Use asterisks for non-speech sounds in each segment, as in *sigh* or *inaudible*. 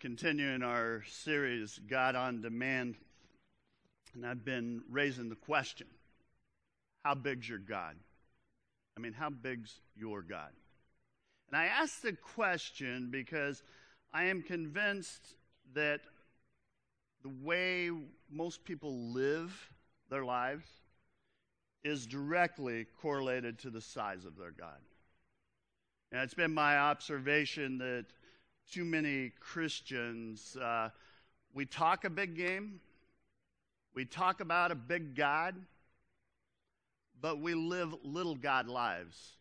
continuing our series, God on Demand. And I've been raising the question how big's your God? I mean, how big's your God? And I ask the question because I am convinced that the way most people live their lives is directly correlated to the size of their God. And it's been my observation that too many Christians, uh, we talk a big game, we talk about a big God, but we live little God lives.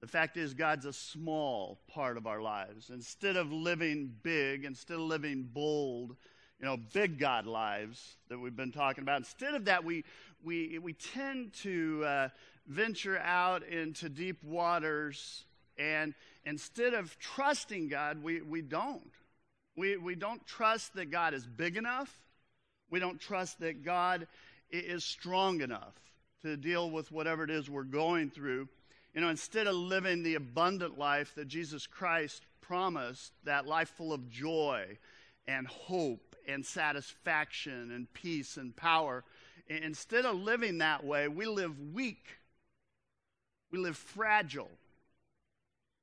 The fact is, God's a small part of our lives. Instead of living big, instead of living bold, you know, big God lives that we've been talking about, instead of that, we, we, we tend to uh, venture out into deep waters and instead of trusting God, we, we don't. We, we don't trust that God is big enough. We don't trust that God is strong enough to deal with whatever it is we're going through. You know, instead of living the abundant life that Jesus Christ promised, that life full of joy and hope and satisfaction and peace and power, instead of living that way, we live weak. We live fragile.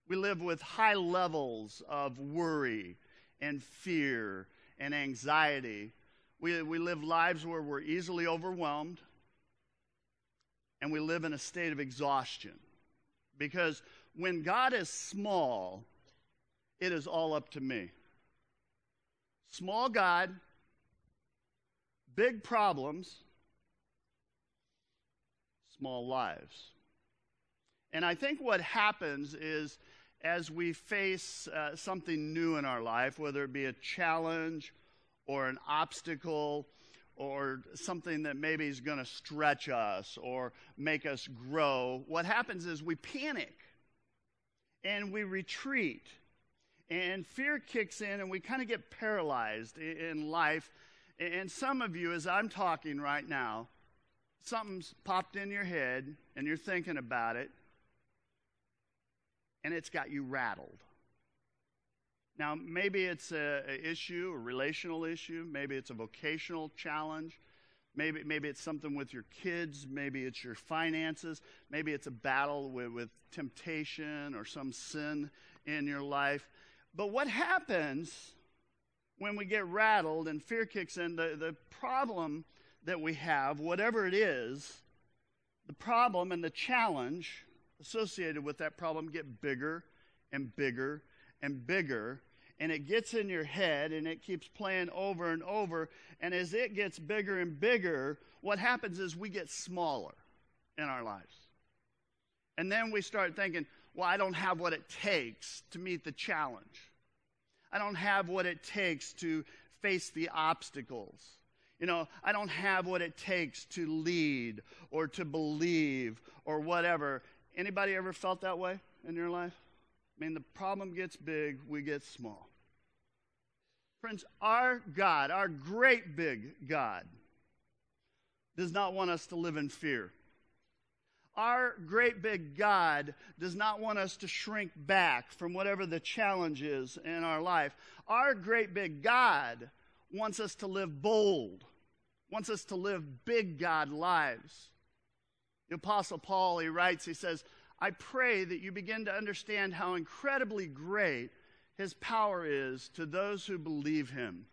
We live with high levels of worry and fear and anxiety. We, we live lives where we're easily overwhelmed and we live in a state of exhaustion. Because when God is small, it is all up to me. Small God, big problems, small lives. And I think what happens is as we face uh, something new in our life, whether it be a challenge or an obstacle or something that maybe is going to stretch us or make us grow, what happens is we panic and we retreat. And fear kicks in and we kind of get paralyzed in life. And some of you, as I'm talking right now, something's popped in your head and you're thinking about it and it's got you rattled. Now, maybe it's an issue, a relational issue. Maybe it's a vocational challenge. Maybe, maybe it's something with your kids. Maybe it's your finances. Maybe it's a battle with, with temptation or some sin in your life. But what happens when we get rattled and fear kicks in? The, the problem that we have, whatever it is, the problem and the challenge associated with that problem get bigger and bigger and bigger. And it gets in your head and it keeps playing over and over. And as it gets bigger and bigger, what happens is we get smaller in our lives. And then we start thinking, well, I don't have what it takes to meet the challenge. I don't have what it takes to face the obstacles. You know, I don't have what it takes to lead or to believe or whatever. Anybody ever felt that way in your life? I mean, the problem gets big, we get small. Friends, our God, our great big God, does not want us to live in fear. Our great big God does not want us to shrink back from whatever the challenge is in our life. Our great big God wants us to live bold, wants us to live big God lives. The Apostle Paul, he writes, he says, I pray that you begin to understand how incredibly great his power is to those who believe him.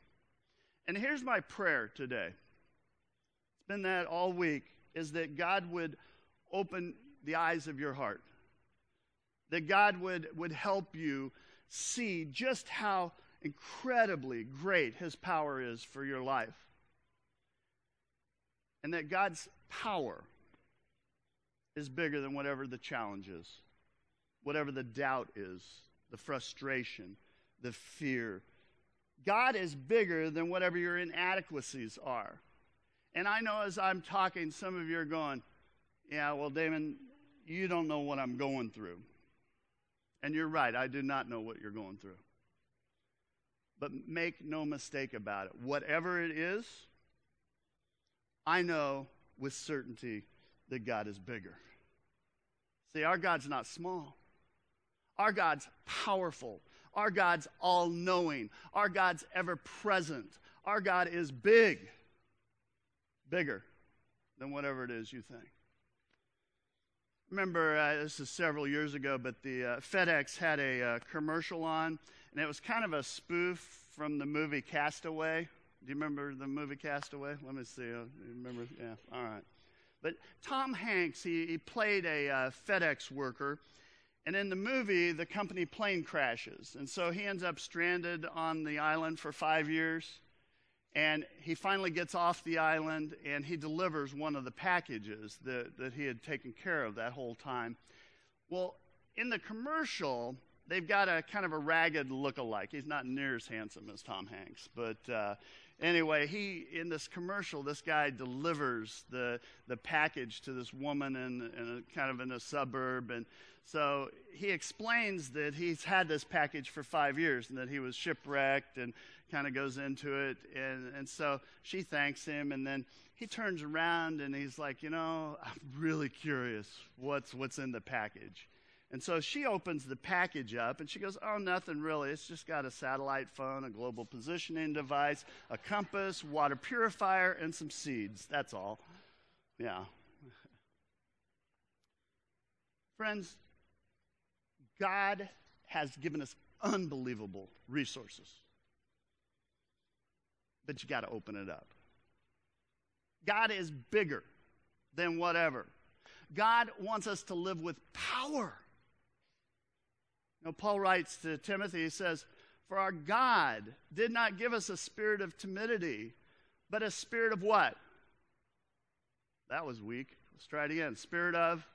And here's my prayer today. It's been that all week, is that God would open the eyes of your heart. That God would, would help you see just how incredibly great his power is for your life. And that God's power is bigger than whatever the challenge is, whatever the doubt is, the frustration, the fear. God is bigger than whatever your inadequacies are. And I know as I'm talking, some of you are going, Yeah, well, Damon, you don't know what I'm going through. And you're right, I do not know what you're going through. But make no mistake about it. Whatever it is, I know with certainty that God is bigger. See, our God's not small. Our God's powerful. Our God's all knowing. Our God's ever present. Our God is big, bigger than whatever it is you think. Remember, uh, this is several years ago, but the uh, FedEx had a uh, commercial on, and it was kind of a spoof from the movie Castaway. Do you remember the movie Castaway? Let me see. Uh, remember? Yeah. All right. But Tom Hanks, he, he played a uh, FedEx worker, and in the movie, the company plane crashes, and so he ends up stranded on the island for five years. And he finally gets off the island and he delivers one of the packages that, that he had taken care of that whole time. Well, in the commercial, they've got a kind of a ragged look-alike. He's not near as handsome as Tom Hanks, but uh, anyway, he in this commercial, this guy delivers the the package to this woman in, in a, kind of in a suburb, and so he explains that he's had this package for five years and that he was shipwrecked and kind of goes into it. And, and so she thanks him. And then he turns around and he's like, You know, I'm really curious what's, what's in the package. And so she opens the package up and she goes, Oh, nothing really. It's just got a satellite phone, a global positioning device, a compass, water purifier, and some seeds. That's all. Yeah. *laughs* Friends, God has given us unbelievable resources but you got to open it up. God is bigger than whatever. God wants us to live with power. Know, Paul writes to Timothy, he says, For our God did not give us a spirit of timidity, but a spirit of what? That was weak. Let's try it again. Spirit of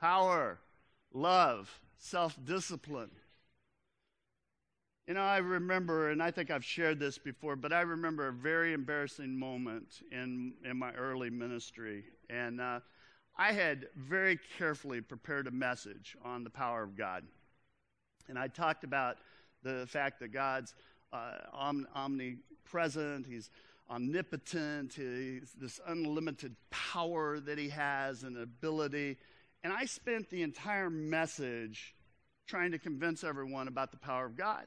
power, love, self discipline. You know, I remember, and I think I've shared this before, but I remember a very embarrassing moment in, in my early ministry. And uh, I had very carefully prepared a message on the power of God. And I talked about the fact that God's uh, om- omnipresent, He's omnipotent, He's this unlimited power that He has and ability. And I spent the entire message trying to convince everyone about the power of God.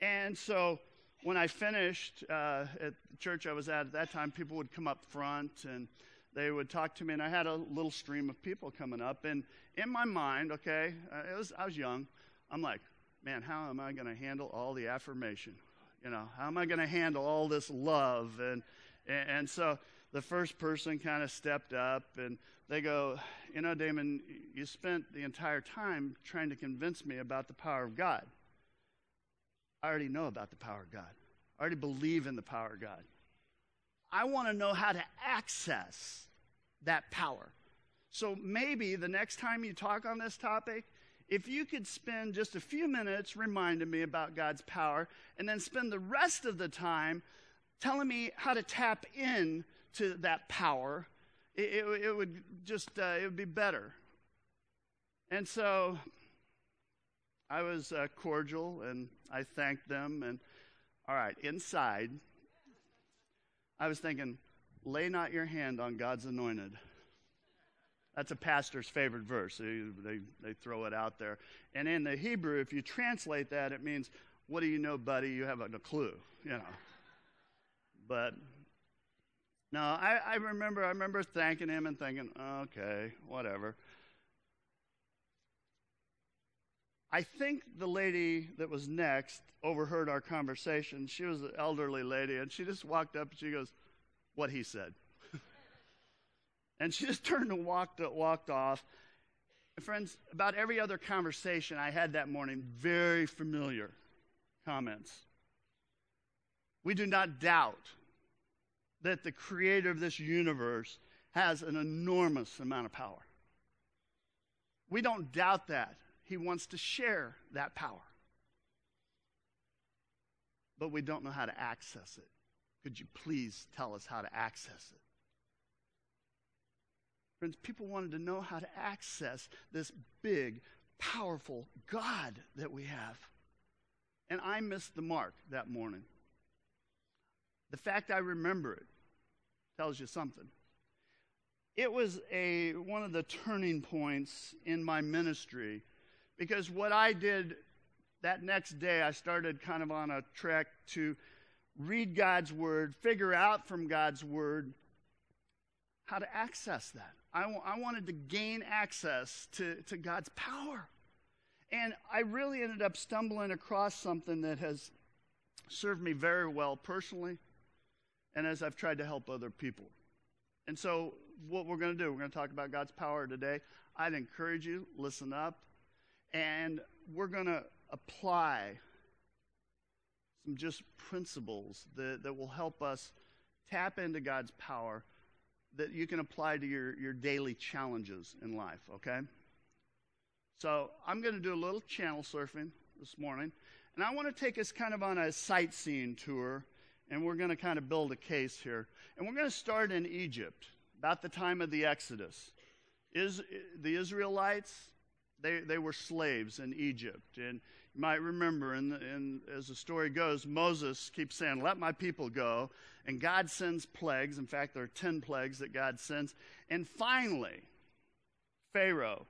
And so when I finished uh, at the church I was at at that time, people would come up front and they would talk to me, and I had a little stream of people coming up. And in my mind, okay, uh, was, I was young. I'm like, man, how am I going to handle all the affirmation? You know, how am I going to handle all this love? And, and, and so the first person kind of stepped up and they go, You know, Damon, you spent the entire time trying to convince me about the power of God. I already know about the power of God. I already believe in the power of God. I want to know how to access that power. So maybe the next time you talk on this topic, if you could spend just a few minutes reminding me about God's power and then spend the rest of the time telling me how to tap in to that power, it, it, it would just uh, it would be better. And so I was uh, cordial and I thanked them. And all right, inside, I was thinking, lay not your hand on God's anointed. That's a pastor's favorite verse. They, they, they throw it out there. And in the Hebrew, if you translate that, it means, what do you know, buddy? You haven't a clue, you know. But no, I, I remember I remember thanking him and thinking, okay, whatever. I think the lady that was next overheard our conversation. She was an elderly lady, and she just walked up and she goes, What he said. And she *laughs* just turned and walked, walked off. And friends, about every other conversation I had that morning, very familiar comments. We do not doubt that the creator of this universe has an enormous amount of power. We don't doubt that. He wants to share that power. But we don't know how to access it. Could you please tell us how to access it? Friends, people wanted to know how to access this big, powerful God that we have. And I missed the mark that morning. The fact I remember it tells you something. It was a, one of the turning points in my ministry because what I did that next day, I started kind of on a trek to read God's Word, figure out from God's Word how to access that. I, w- I wanted to gain access to, to God's power. And I really ended up stumbling across something that has served me very well personally and as I've tried to help other people. And so, what we're going to do, we're going to talk about God's power today. I'd encourage you, listen up, and we're going to apply some just principles that, that will help us tap into God's power that you can apply to your, your daily challenges in life, okay? So I'm going to do a little channel surfing this morning, and I want to take us kind of on a sightseeing tour, and we're going to kind of build a case here. And we're going to start in Egypt, about the time of the Exodus. Is, the Israelites, they, they were slaves in Egypt, and might remember, and, as the story goes, Moses keeps saying, Let my people go. And God sends plagues. In fact, there are 10 plagues that God sends. And finally, Pharaoh,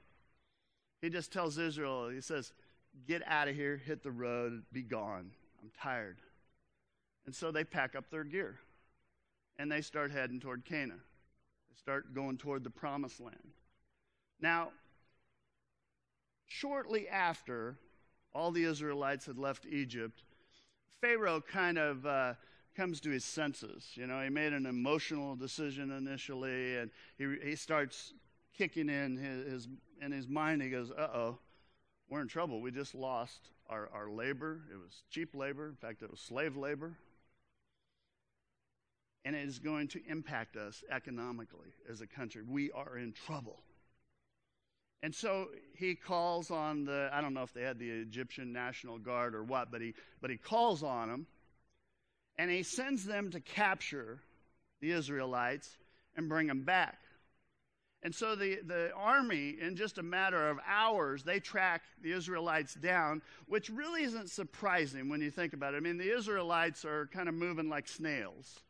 he just tells Israel, he says, Get out of here, hit the road, be gone. I'm tired. And so they pack up their gear and they start heading toward Canaan. They start going toward the promised land. Now, shortly after all the Israelites had left Egypt, Pharaoh kind of uh, comes to his senses. You know, he made an emotional decision initially, and he, he starts kicking in his, his in his mind. He goes, "Uh oh, we're in trouble. We just lost our, our labor. It was cheap labor. In fact, it was slave labor." And it is going to impact us economically as a country. We are in trouble. And so he calls on the, I don't know if they had the Egyptian National Guard or what, but he, but he calls on them and he sends them to capture the Israelites and bring them back. And so the, the army, in just a matter of hours, they track the Israelites down, which really isn't surprising when you think about it. I mean, the Israelites are kind of moving like snails.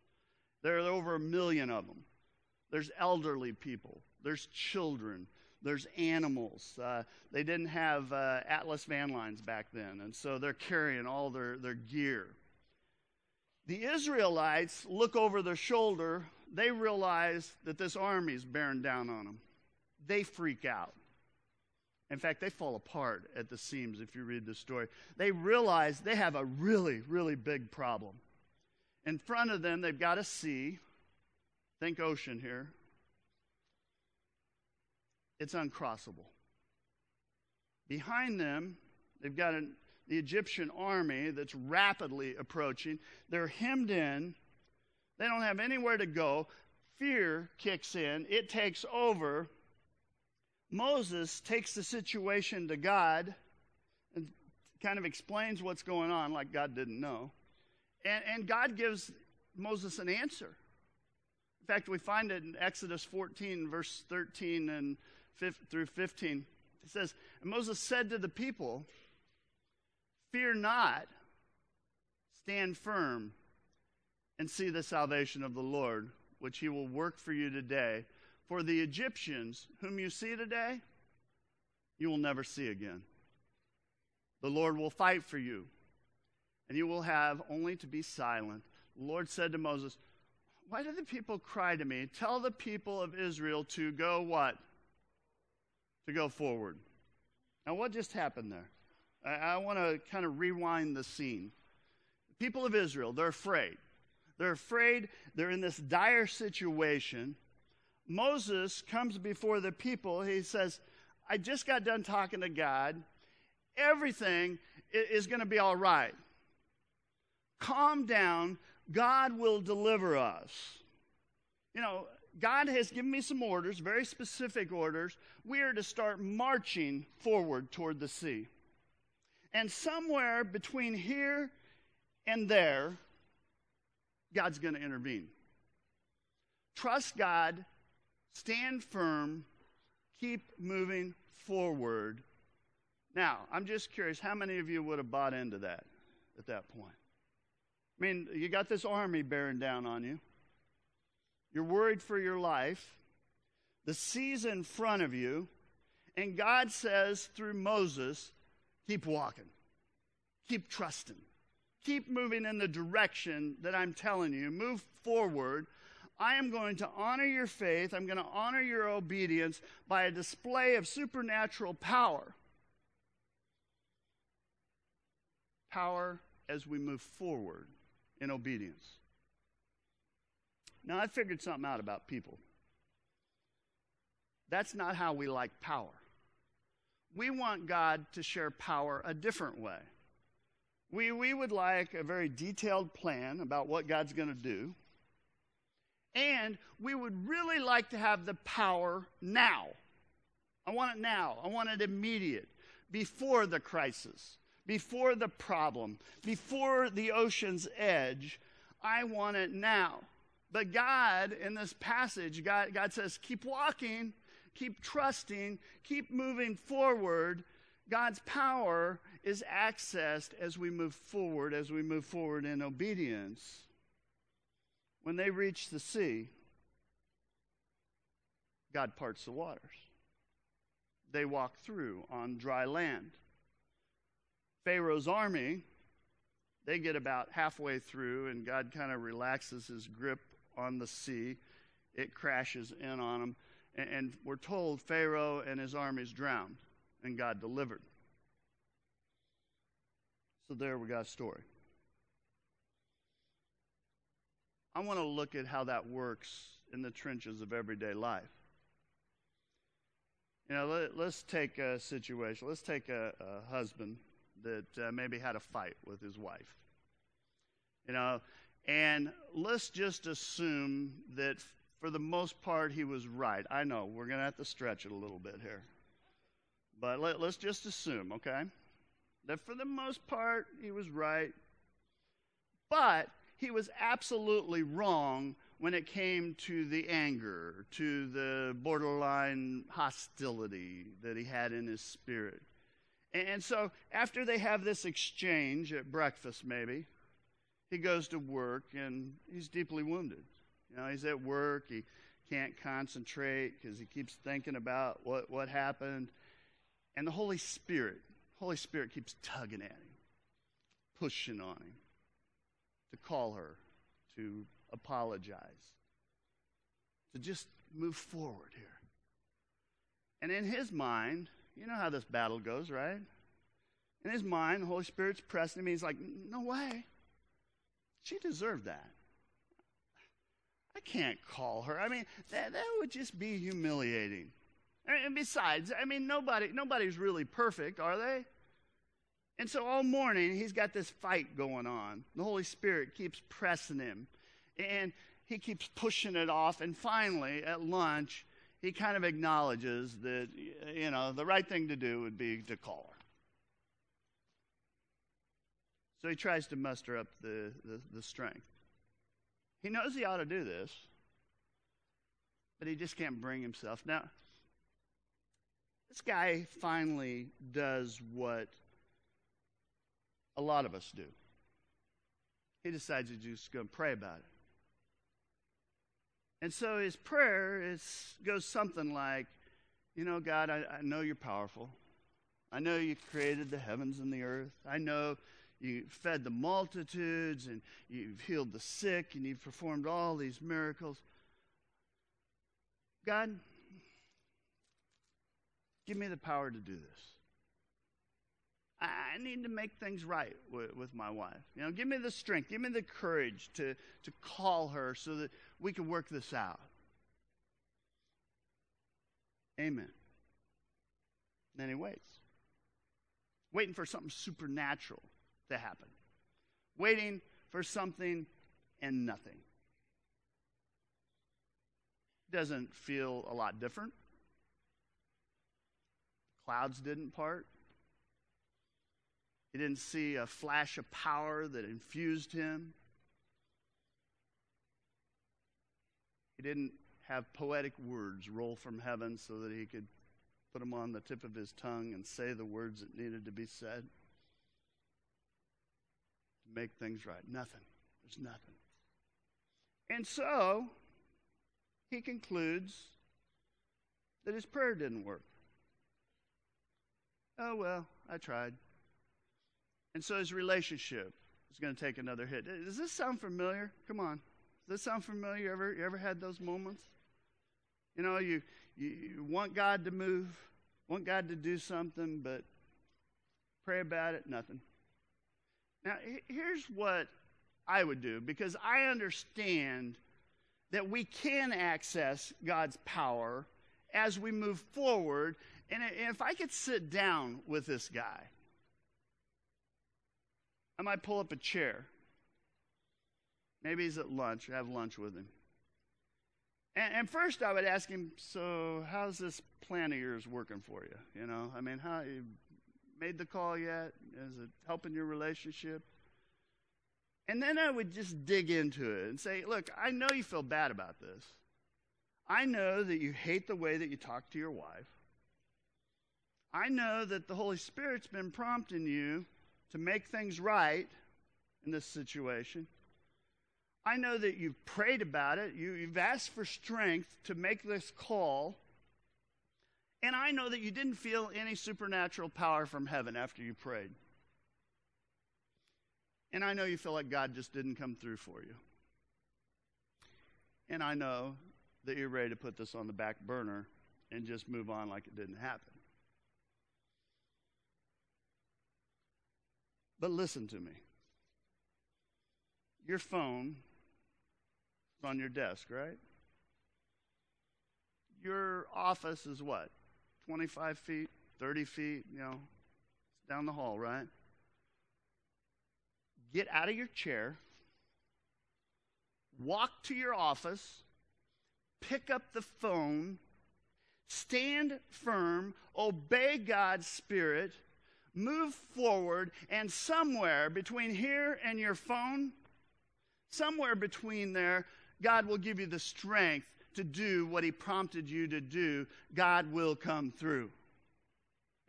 There are over a million of them. There's elderly people, there's children, there's animals. Uh, they didn't have uh, Atlas van lines back then, and so they're carrying all their, their gear. The Israelites look over their shoulder. They realize that this army is bearing down on them. They freak out. In fact, they fall apart at the seams if you read the story. They realize they have a really, really big problem. In front of them, they've got a sea. Think ocean here it's uncrossable. Behind them, they've got an, the Egyptian army that's rapidly approaching. They're hemmed in. They don't have anywhere to go. Fear kicks in, it takes over. Moses takes the situation to God and kind of explains what's going on, like God didn't know. And, and God gives Moses an answer. In fact, we find it in Exodus 14, verse 13 and through 15. It says, And Moses said to the people, Fear not, stand firm, and see the salvation of the Lord, which he will work for you today. For the Egyptians, whom you see today, you will never see again. The Lord will fight for you, and you will have only to be silent. The Lord said to Moses, Why do the people cry to me? Tell the people of Israel to go what? To go forward. Now, what just happened there? I, I want to kind of rewind the scene. The people of Israel, they're afraid. They're afraid. They're in this dire situation. Moses comes before the people. He says, I just got done talking to God. Everything is going to be all right. Calm down. God will deliver us. You know, God has given me some orders, very specific orders. We are to start marching forward toward the sea. And somewhere between here and there, God's going to intervene. Trust God, stand firm, keep moving forward. Now, I'm just curious how many of you would have bought into that at that point? I mean, you got this army bearing down on you. You're worried for your life. The sea's in front of you. And God says through Moses, keep walking. Keep trusting. Keep moving in the direction that I'm telling you. Move forward. I am going to honor your faith. I'm going to honor your obedience by a display of supernatural power. Power as we move forward in obedience. Now, I figured something out about people. That's not how we like power. We want God to share power a different way. We, we would like a very detailed plan about what God's going to do. And we would really like to have the power now. I want it now. I want it immediate, before the crisis, before the problem, before the ocean's edge. I want it now. But God, in this passage, God, God says, keep walking, keep trusting, keep moving forward. God's power is accessed as we move forward, as we move forward in obedience. When they reach the sea, God parts the waters. They walk through on dry land. Pharaoh's army, they get about halfway through, and God kind of relaxes his grip on the sea. It crashes in on them. And, and we're told Pharaoh and his armies drowned, and God delivered. So there we got a story. I want to look at how that works in the trenches of everyday life. You know, let, us take a situation. Let's take a, a husband that uh, maybe had a fight with his wife. You know, and let's just assume that for the most part he was right. I know we're going to have to stretch it a little bit here. But let, let's just assume, okay? that for the most part he was right, but he was absolutely wrong when it came to the anger, to the borderline hostility that he had in his spirit. And so, after they have this exchange at breakfast, maybe, he goes to work and he's deeply wounded. You know, he's at work, he can't concentrate because he keeps thinking about what, what happened. And the Holy Spirit Holy Spirit keeps tugging at him, pushing on him to call her, to apologize, to just move forward here. And in his mind, you know how this battle goes, right? In his mind, the Holy Spirit's pressing him. He's like, no way. She deserved that. I can't call her. I mean, that, that would just be humiliating. And besides, I mean, nobody, nobody's really perfect, are they? And so all morning, he's got this fight going on. The Holy Spirit keeps pressing him, and he keeps pushing it off. And finally, at lunch, he kind of acknowledges that, you know, the right thing to do would be to call her. So he tries to muster up the, the, the strength. He knows he ought to do this, but he just can't bring himself. Now, this guy finally does what a lot of us do. He decides he's just going to pray about it. And so his prayer is, goes something like, You know, God, I, I know you're powerful. I know you created the heavens and the earth. I know you fed the multitudes and you've healed the sick and you've performed all these miracles. God, Give me the power to do this. I need to make things right with, with, my wife. You know, give me the strength, give me the courage to, to call her so that we can work this out. Amen. Then he waits, waiting for something supernatural to happen, waiting for something and nothing. Doesn't feel a lot different clouds didn't part. He didn't see a flash of power that infused him. He didn't have poetic words roll from heaven so that he could put them on the tip of his tongue and say the words that needed to be said to make things right. Nothing. There's nothing. And so he concludes that his prayer didn't work. Oh, well, I tried. And so his relationship is going to take another hit. Uh, does this sound familiar? Come on. Does this sound familiar? You ever, you ever had those moments? You know, you, you, you want God to move, want God to do something, but pray about it, nothing. Now, here's what I would do because I understand that we can access God's power as we move forward. And if I could sit down with this guy, I might pull up a chair. Maybe he's at lunch, have lunch with him. And, and, first, I would ask him, "So, how's this plan of yours working for you? You know, I mean, how you made the call yet? Is it helping your relationship?" And then I would just dig into it and say, "Look, I know you feel bad about this. I know that you hate the way that you talk to your wife. I know that the Holy Spirit's been prompting you to make things right in this situation." I know that you've prayed about it. You, have asked for strength to make this call. And I know that you didn't feel any supernatural power from heaven after you prayed. And I know you feel like God just didn't come through for you. And I know that you're ready to put this on the back burner and just move on like it didn't happen. But listen to me. Your phone is on your desk, right? Your office is what? 25 feet, 30 feet, you know, down the hall, right? Get out of your chair, walk to your office, pick up the phone, stand firm, obey God's Spirit, move forward, and somewhere between here and your phone, somewhere between there, God will give you the strength to do what He prompted you to do. God will come through.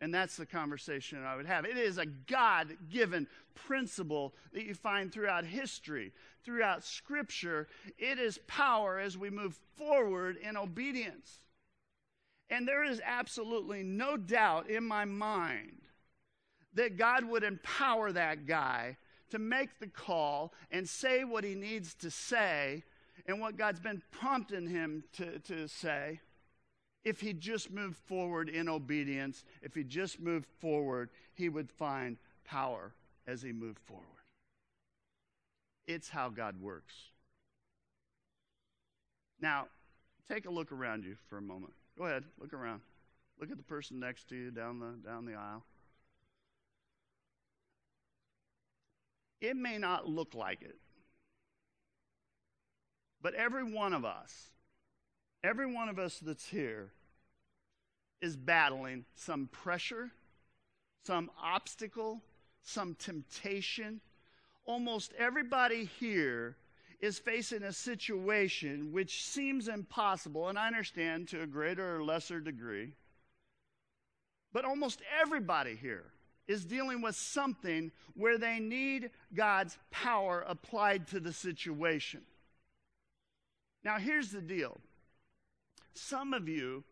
And that's the conversation I would have. It is a God given principle that you find throughout history, throughout Scripture. It is power as we move forward in obedience. And there is absolutely no doubt in my mind that God would empower that guy to make the call and say what he needs to say and what God's been prompting him to, to say, if he just moved forward in obedience, if he just moved forward, he would find power as he moved forward. It's how God works. Now, take a look around you for a moment. Go ahead, look around. Look at the person next to you down the, down the aisle. It may not look like it. But every one of us, every one of us that's here, is battling some pressure, some obstacle, some temptation. Almost everybody here is facing a situation which seems impossible, and I understand to a greater or lesser degree. But almost everybody here is dealing with something where they need God's power applied to the situation. Now, here's the deal some of you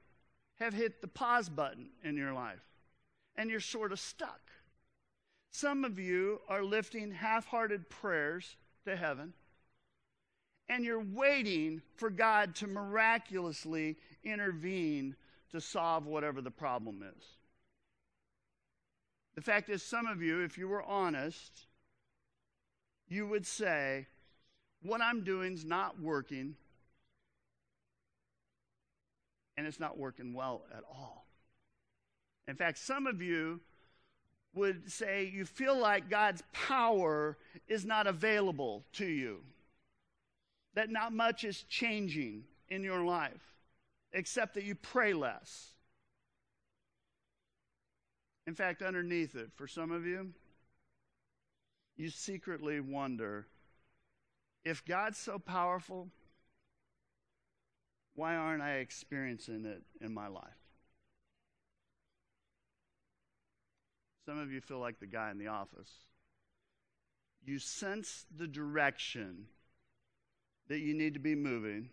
have hit the pause button in your life, and you're sort of stuck. Some of you are lifting half hearted prayers to heaven, and you're waiting for God to miraculously intervene to solve whatever the problem is. The fact is, some of you, if you were honest, you would say, What I'm doing is not working and it's not working well at all. In fact, some of you would say you feel like God's power is not available to you, that not much is changing in your life, except that you pray less. In fact, underneath it, for some of you, you secretly wonder if God's so powerful, why aren't I experiencing it in my life? Some of you feel like the guy in the office. You sense the direction that you need to be moving,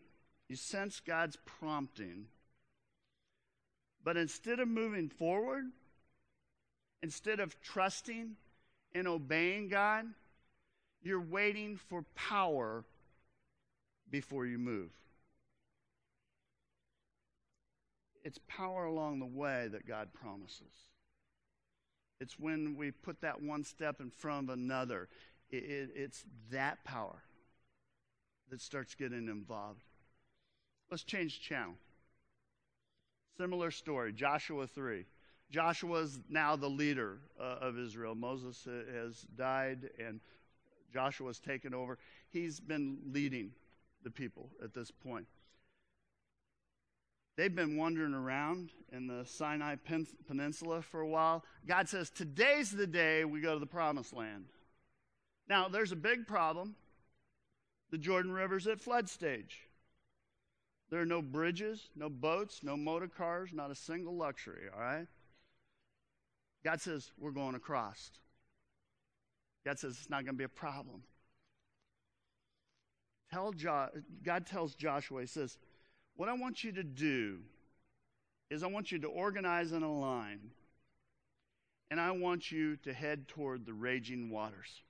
you sense God's prompting. But instead of moving forward, instead of trusting, and obeying God, you're waiting for power before you move. It's power along the way that God promises. It's when we put that one step in front of another. It, it, it's that power that starts getting involved. Let's change the channel. Similar story, Joshua 3. Joshua is now the leader uh, of Israel. Moses has died, and Joshua taken over. He's been leading the people at this point. They've been wandering around in the Sinai Pen- Peninsula for a while. God says, Today's the day we go to the promised land. Now, there's a big problem. The Jordan River's at flood stage. There are no bridges, no boats, no motor cars, not a single luxury, all right? God says, We're going across. God says, It's not going to be a problem. Tell jo- God tells Joshua, He says, What I want you to do is I want you to organize in a line, and I want you to head toward the raging waters.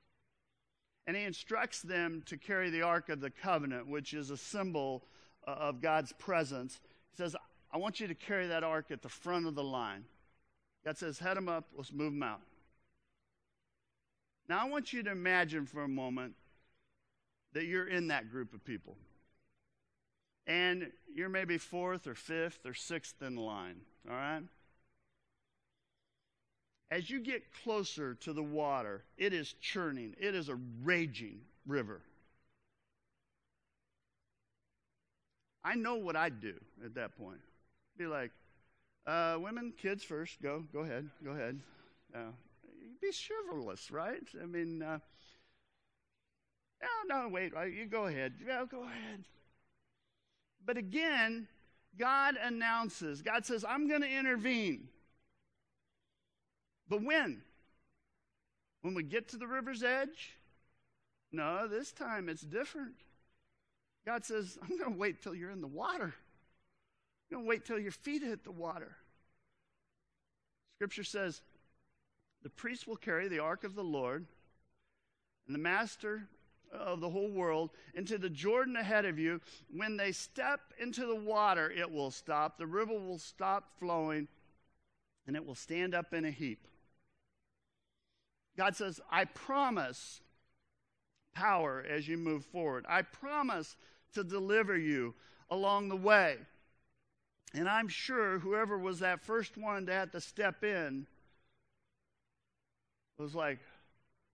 And he instructs them to carry the Ark of the Covenant, which is a symbol uh, of God's presence. He says, I want you to carry that ark at the front of the line. God says, head them up, let's move them out. Now, I want you to imagine for a moment that you're in that group of people. And you're maybe fourth or fifth or sixth in line, all right? As you get closer to the water, it is churning, it is a raging river. I know what I'd do at that point. Be like, uh, women, kids first. Go, go ahead, go ahead. Uh, be chivalrous, right? I mean, uh, no, no, wait, right? You go ahead. Yeah, go ahead. But again, God announces. God says, "I'm going to intervene." But when? When we get to the river's edge? No, this time it's different. God says, I'm going to wait till you're in the water. I'm going to wait till your feet hit the water. Scripture says, the priest will carry the ark of the Lord, and the master of the whole world into the Jordan ahead of you. When they step into the water, it will stop. The river will stop flowing, and it will stand up in a heap. God says, I promise power as you move forward. I promise to deliver you along the way. And I'm sure whoever was that first one to have to step in was like,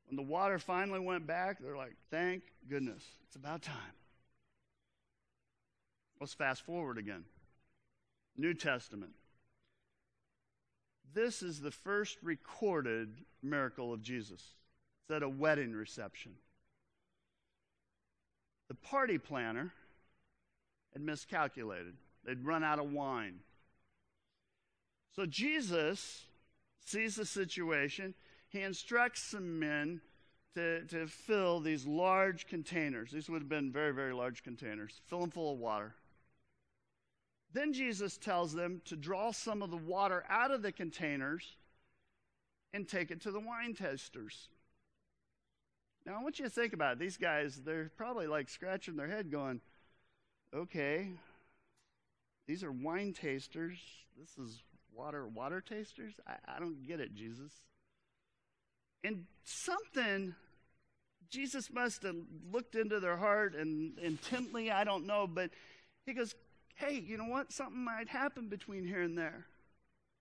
when the water finally went back, they're like, thank goodness, it's about time. Let's fast forward again. New Testament. This is the first recorded miracle of Jesus. It's at a wedding reception. The party planner had miscalculated, they'd run out of wine. So Jesus sees the situation. He instructs some men to, to fill these large containers. These would have been very, very large containers. Fill them full of water. Then Jesus tells them to draw some of the water out of the containers and take it to the wine testers. Now, I want you to think about it. These guys, they're probably like scratching their head going, okay, these are wine tasters. This is water, water tasters? I, I don't get it, Jesus. And something, Jesus must have looked into their heart and intently, I don't know, but he goes, hey, you know what? Something might happen between here and there.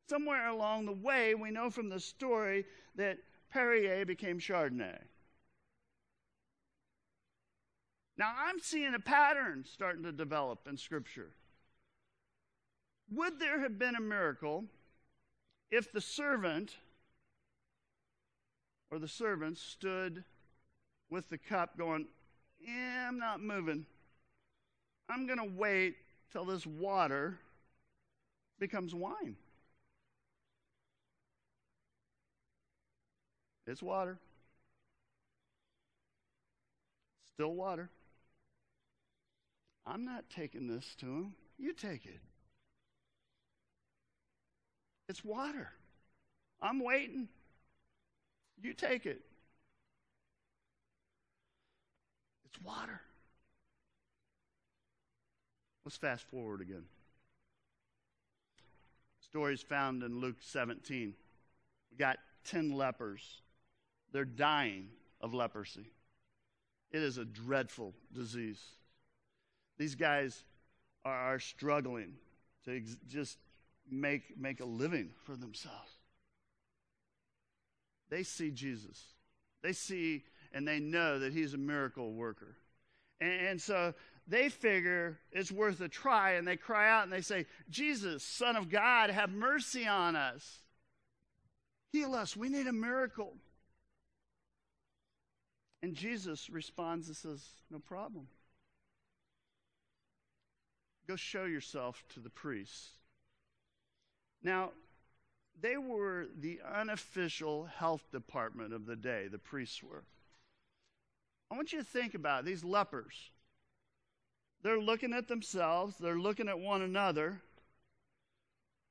Somewhere along the way, we know from the story that Perrier became Chardonnay. Now, I'm seeing a pattern starting to develop in Scripture. Would there have been a miracle if the servant or the servants stood with the cup going, Yeah, I'm not moving. I'm going to wait till this water becomes wine. It's water. Still water. I'm not taking this to him. You take it. It's water. I'm waiting. You take it. It's water. Let's fast forward again. Stories found in Luke 17. We got 10 lepers. They're dying of leprosy. It is a dreadful disease. These guys are, struggling to ex- just make, make a living for themselves. They see Jesus. They see and they know that he's a miracle worker. And, and so they figure it's worth a try and they cry out and they say, Jesus, Son of God, have mercy on us. Heal us. We need a miracle. And Jesus responds and says, No problem. Go show yourself to the priests. Now, they were the unofficial health department of the day, the priests were. I want you to think about it. these lepers. They're looking at themselves, they're looking at one another,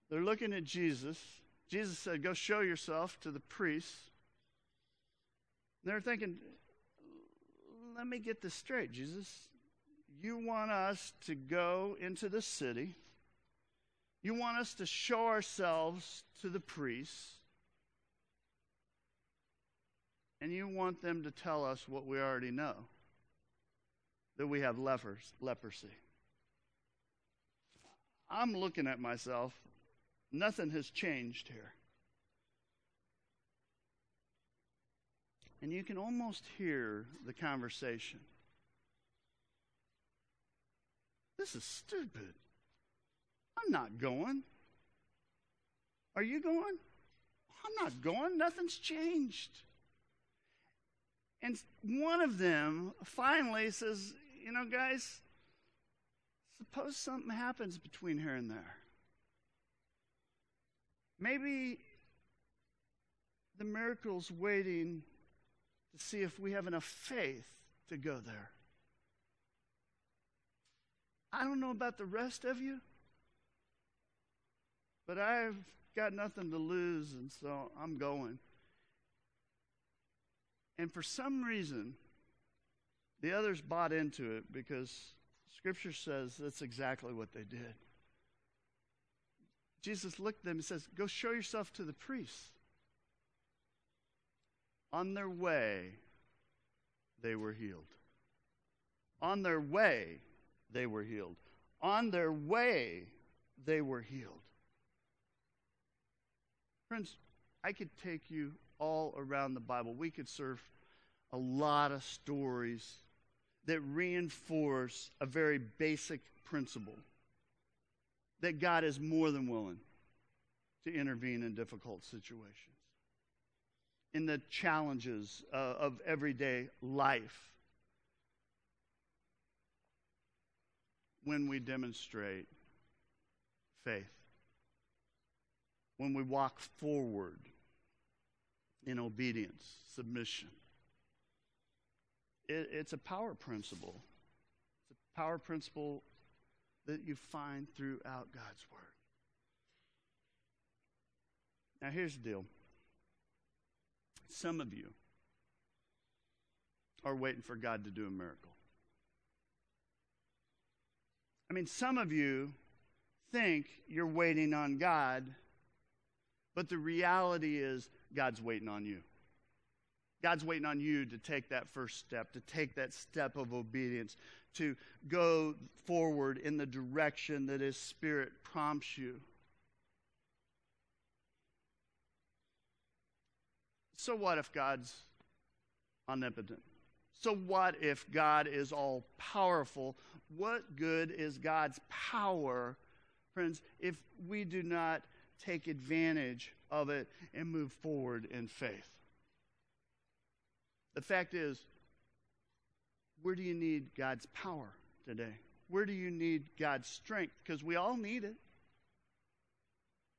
they're looking at Jesus. Jesus said, Go show yourself to the priests. They're thinking, Let me get this straight, Jesus. You want us to go into the city, you want us to show ourselves to the priests, and you want them to tell us what we already know that we have lepers, leprosy. I'm looking at myself. Nothing has changed here. And you can almost hear the conversation. This is stupid. I'm not going. Are you going? I'm not going. Nothing's changed. And one of them finally says, You know, guys, suppose something happens between here and there. Maybe the miracle's waiting to see if we have enough faith to go there. I don't know about the rest of you, but I've got nothing to lose, and so I'm going. And for some reason, the others bought into it because Scripture says that's exactly what they did. Jesus looked at them and says, Go show yourself to the priests. On their way, they were healed. On their way, they were healed. On their way, they were healed. Friends, I could take you all around the Bible. We could serve a lot of stories that reinforce a very basic principle that God is more than willing to intervene in difficult situations, in the challenges uh, of everyday life. When we demonstrate faith, when we walk forward in obedience, submission. It, it's a power principle. It's a power principle that you find throughout God's Word. Now, here's the deal some of you are waiting for God to do a miracle. I mean, some of you think you're waiting on God, but the reality is God's waiting on you. God's waiting on you to take that first step, to take that step of obedience, to go forward in the direction that His Spirit prompts you. So, what if God's omnipotent? So, what if God is all powerful? What good is God's power, friends, if we do not take advantage of it and move forward in faith? The fact is, where do you need God's power today? Where do you need God's strength? Because we all need it.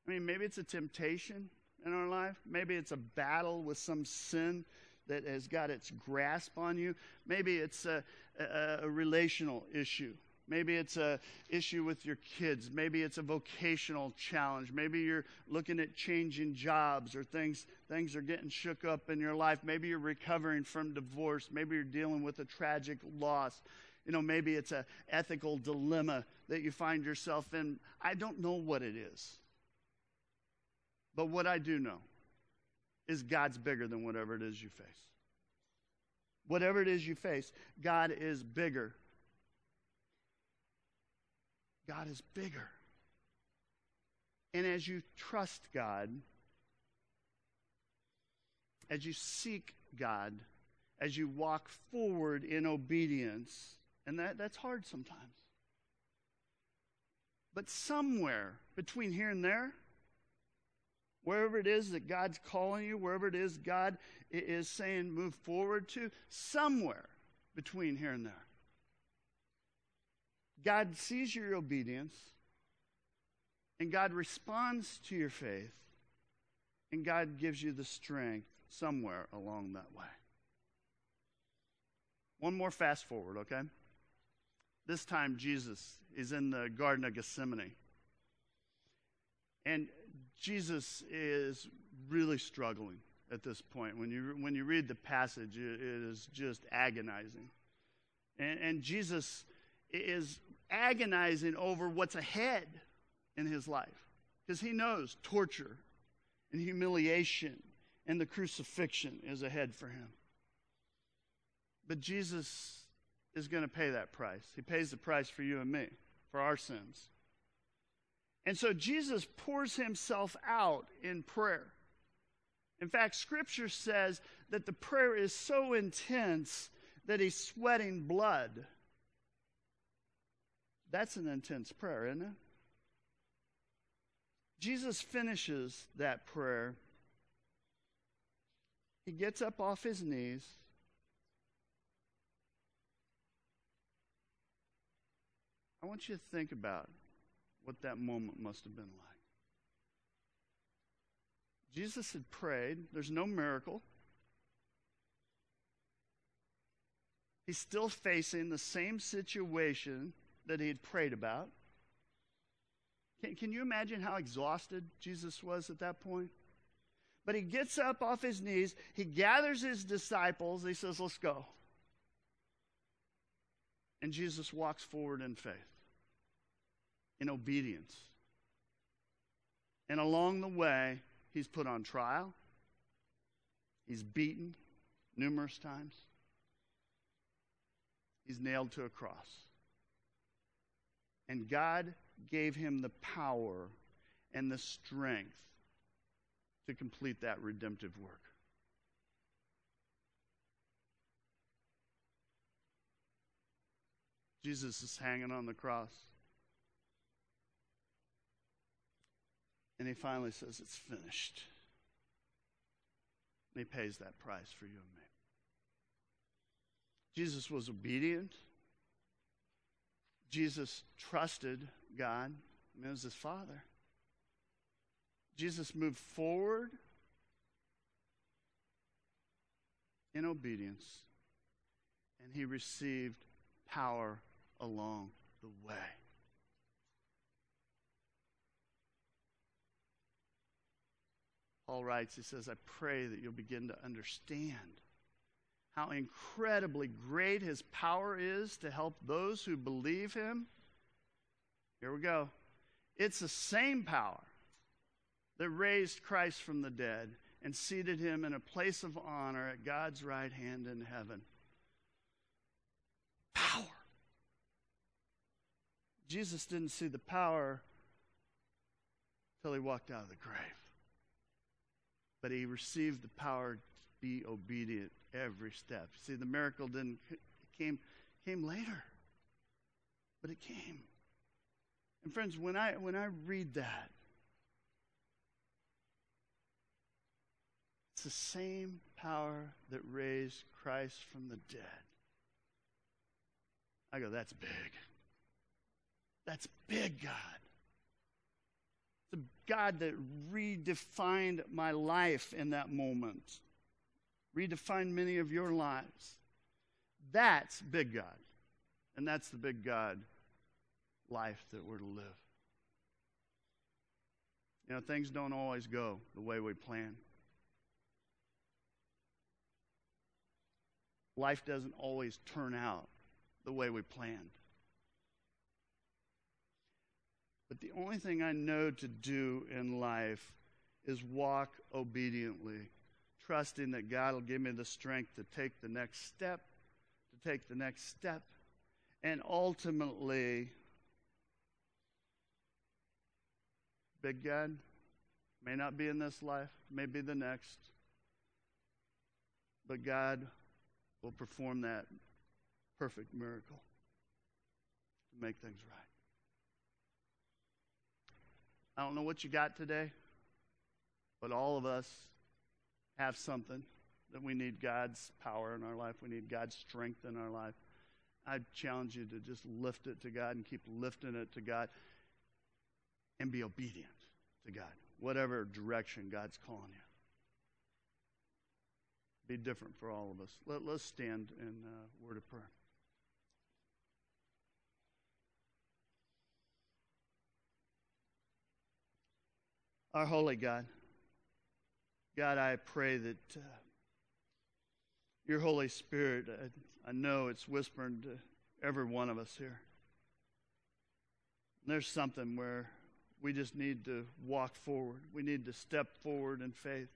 I mean, maybe it's a temptation in our life. Maybe it's a battle with some sin that has got its grasp on you. Maybe it's a, a, a relational issue Maybe it's a issue with your kids. Maybe it's a vocational challenge. Maybe you're looking at changing jobs or things things are getting shook up in your life. Maybe you're recovering from divorce. Maybe you're dealing with a tragic loss. You know, maybe it's an ethical dilemma that you find yourself in. I don't know what it is. But what I do know is God's bigger than whatever it is you face. Whatever it is you face, God is bigger God is bigger. And as you trust God, as you seek God, as you walk forward in obedience, and that, that's hard sometimes. But somewhere between here and there, wherever it is that God's calling you, wherever it is God is saying move forward to, somewhere between here and there, God sees your obedience, and God responds to your faith, and God gives you the strength somewhere along that way. One more fast forward, okay? This time, Jesus is in the Garden of Gethsemane. And Jesus is really struggling at this point. When you, when you read the passage, it, is just agonizing. And, and Jesus is agonizing over what's ahead in his life because he knows torture and humiliation and the crucifixion is ahead for him. But Jesus is going to pay that price. He pays the price for you and me, for our sins. And so Jesus pours himself out in prayer. In fact, Scripture says that the prayer is so intense that he's sweating blood. That's an intense prayer, isn't it? Jesus finishes that prayer. He gets up off his knees. I want you to think about what that moment must have been like. Jesus had prayed, there's no miracle. He's still facing the same situation that he had prayed about. Can, can you imagine how exhausted Jesus was at that point? But he gets up off his knees, he gathers his disciples, he says, Let's go. And Jesus walks forward in faith, in obedience. And along the way, he's put on trial, he's beaten numerous times, he's nailed to a cross. And God gave him the power and the strength to complete that redemptive work. Jesus is hanging on the cross. And he finally says, It's finished. And he pays that price for you and me. Jesus was obedient. Jesus trusted God. It was his father. Jesus moved forward in obedience, and he received power along the way. Paul writes, he says, I pray that you'll begin to understand how incredibly great his power is to help those who believe him. Here we go. It's the same power that raised Christ from the dead and seated him in a place of honor at God's right hand in heaven. Power. Jesus didn't see the power till he walked out of the grave. But he received the power to be obedient every step. See, the miracle didn't came came later, but it came. And friends, when I when I read that, it's the same power that raised Christ from the dead. I go, that's big. That's big, God. The God that redefined my life in that moment redefine many of your lives. That's big God. And that's the big God life that we're to live. You know, things don't always go the way we plan. Life doesn't always turn out the way we planned. But the only thing I know to do in life is walk obediently, trusting that God will give me the strength to take the next step, to take the next step, and ultimately, big God, may not be in this life, may be the next, but God will perform that perfect miracle to make things right. I don't know what you got today, but all of us have something that we need God's power in our life. We need God's strength in our life. I challenge you to just lift it to God and keep lifting it to God and be obedient to God, whatever direction God's calling you. Be different for all of us. Let, us stand in a word of prayer. Our holy God, God, I pray that uh, your Holy Spirit, I, I know it's whispering to every one of us here. There's something where we just need to walk forward. We need to step forward in faith.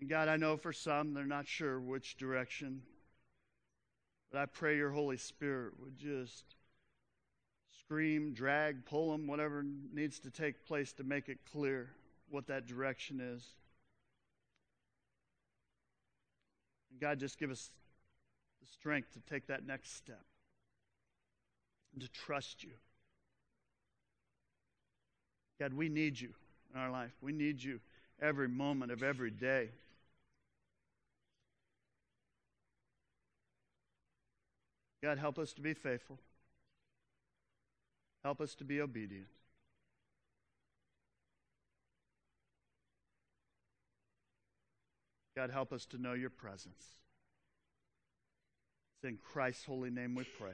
And God, I know for some they're not sure which direction, but I pray your Holy Spirit would just scream, drag, pull them, whatever needs to take place to make it clear what that direction is. And God, just give us the strength to take that next step and to trust you. God, we need you in our life. We need you every moment of every day. God, help us to be faithful. Help us to be obedient. God, help us to know your presence. It's in Christ's holy name we pray.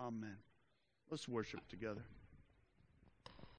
Amen. Let's worship together.